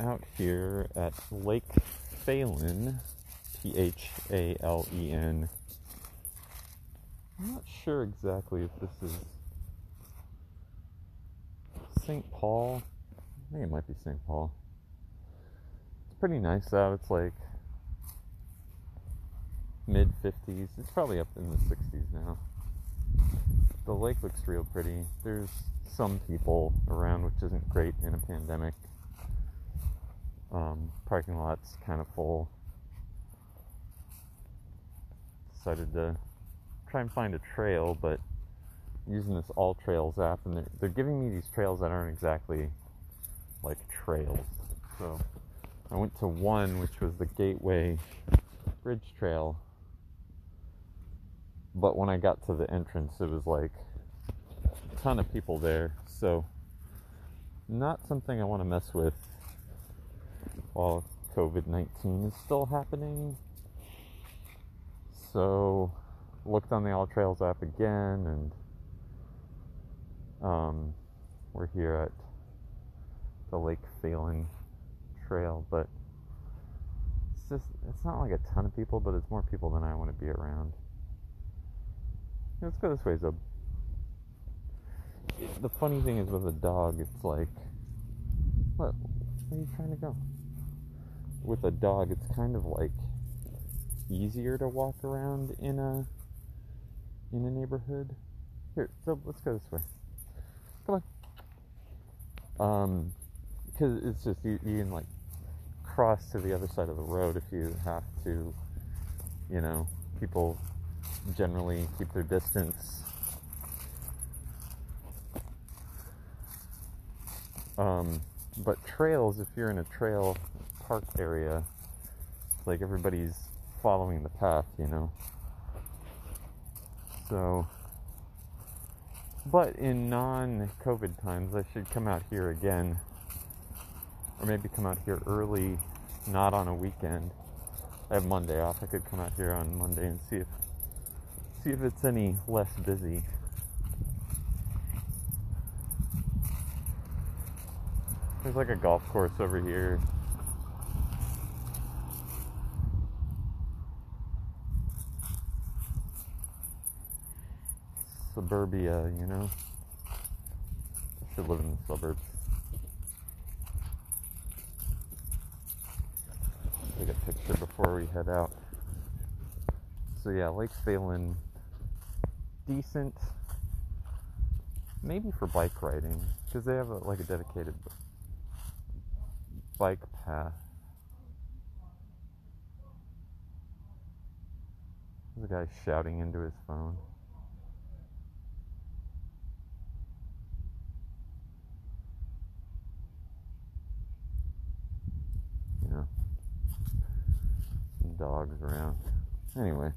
out here at Lake Phalen, P H A L E N. I'm not sure exactly if this is St. Paul. I think it might be St. Paul. It's pretty nice out. It's like mid 50s. It's probably up in the 60s now. The lake looks real pretty. There's some people around, which isn't great in a pandemic. Um, parking lot's kind of full. Decided to try and find a trail, but using this All Trails app, and they're, they're giving me these trails that aren't exactly like trails. So I went to one, which was the Gateway Bridge Trail, but when I got to the entrance, it was like a ton of people there. So not something I want to mess with while COVID 19 is still happening. So looked on the All Trails app again and um, we're here at the Lake Phalen Trail, but it's just, it's not like a ton of people, but it's more people than I want to be around. Let's go this way, Zob. The funny thing is with a dog, it's like, what? Where are you trying to go? With a dog, it's kind of like easier to walk around in a in a neighborhood. Here, so let's go this way. Come on. Um, because it's just you, you can like cross to the other side of the road if you have to. You know, people generally keep their distance. Um, but trails, if you're in a trail park area, like everybody's following the path, you know. So, but in non COVID times, I should come out here again, or maybe come out here early, not on a weekend. I have Monday off. I could come out here on Monday and see if see if it's any less busy. There's like a golf course over here. Suburbia, you know? Should live in the suburbs. Take a picture before we head out. So yeah, Lake Phalen, decent, maybe for bike riding, because they have a, like a dedicated bike path. There's a guy shouting into his phone. You know, some dogs around. Anyway.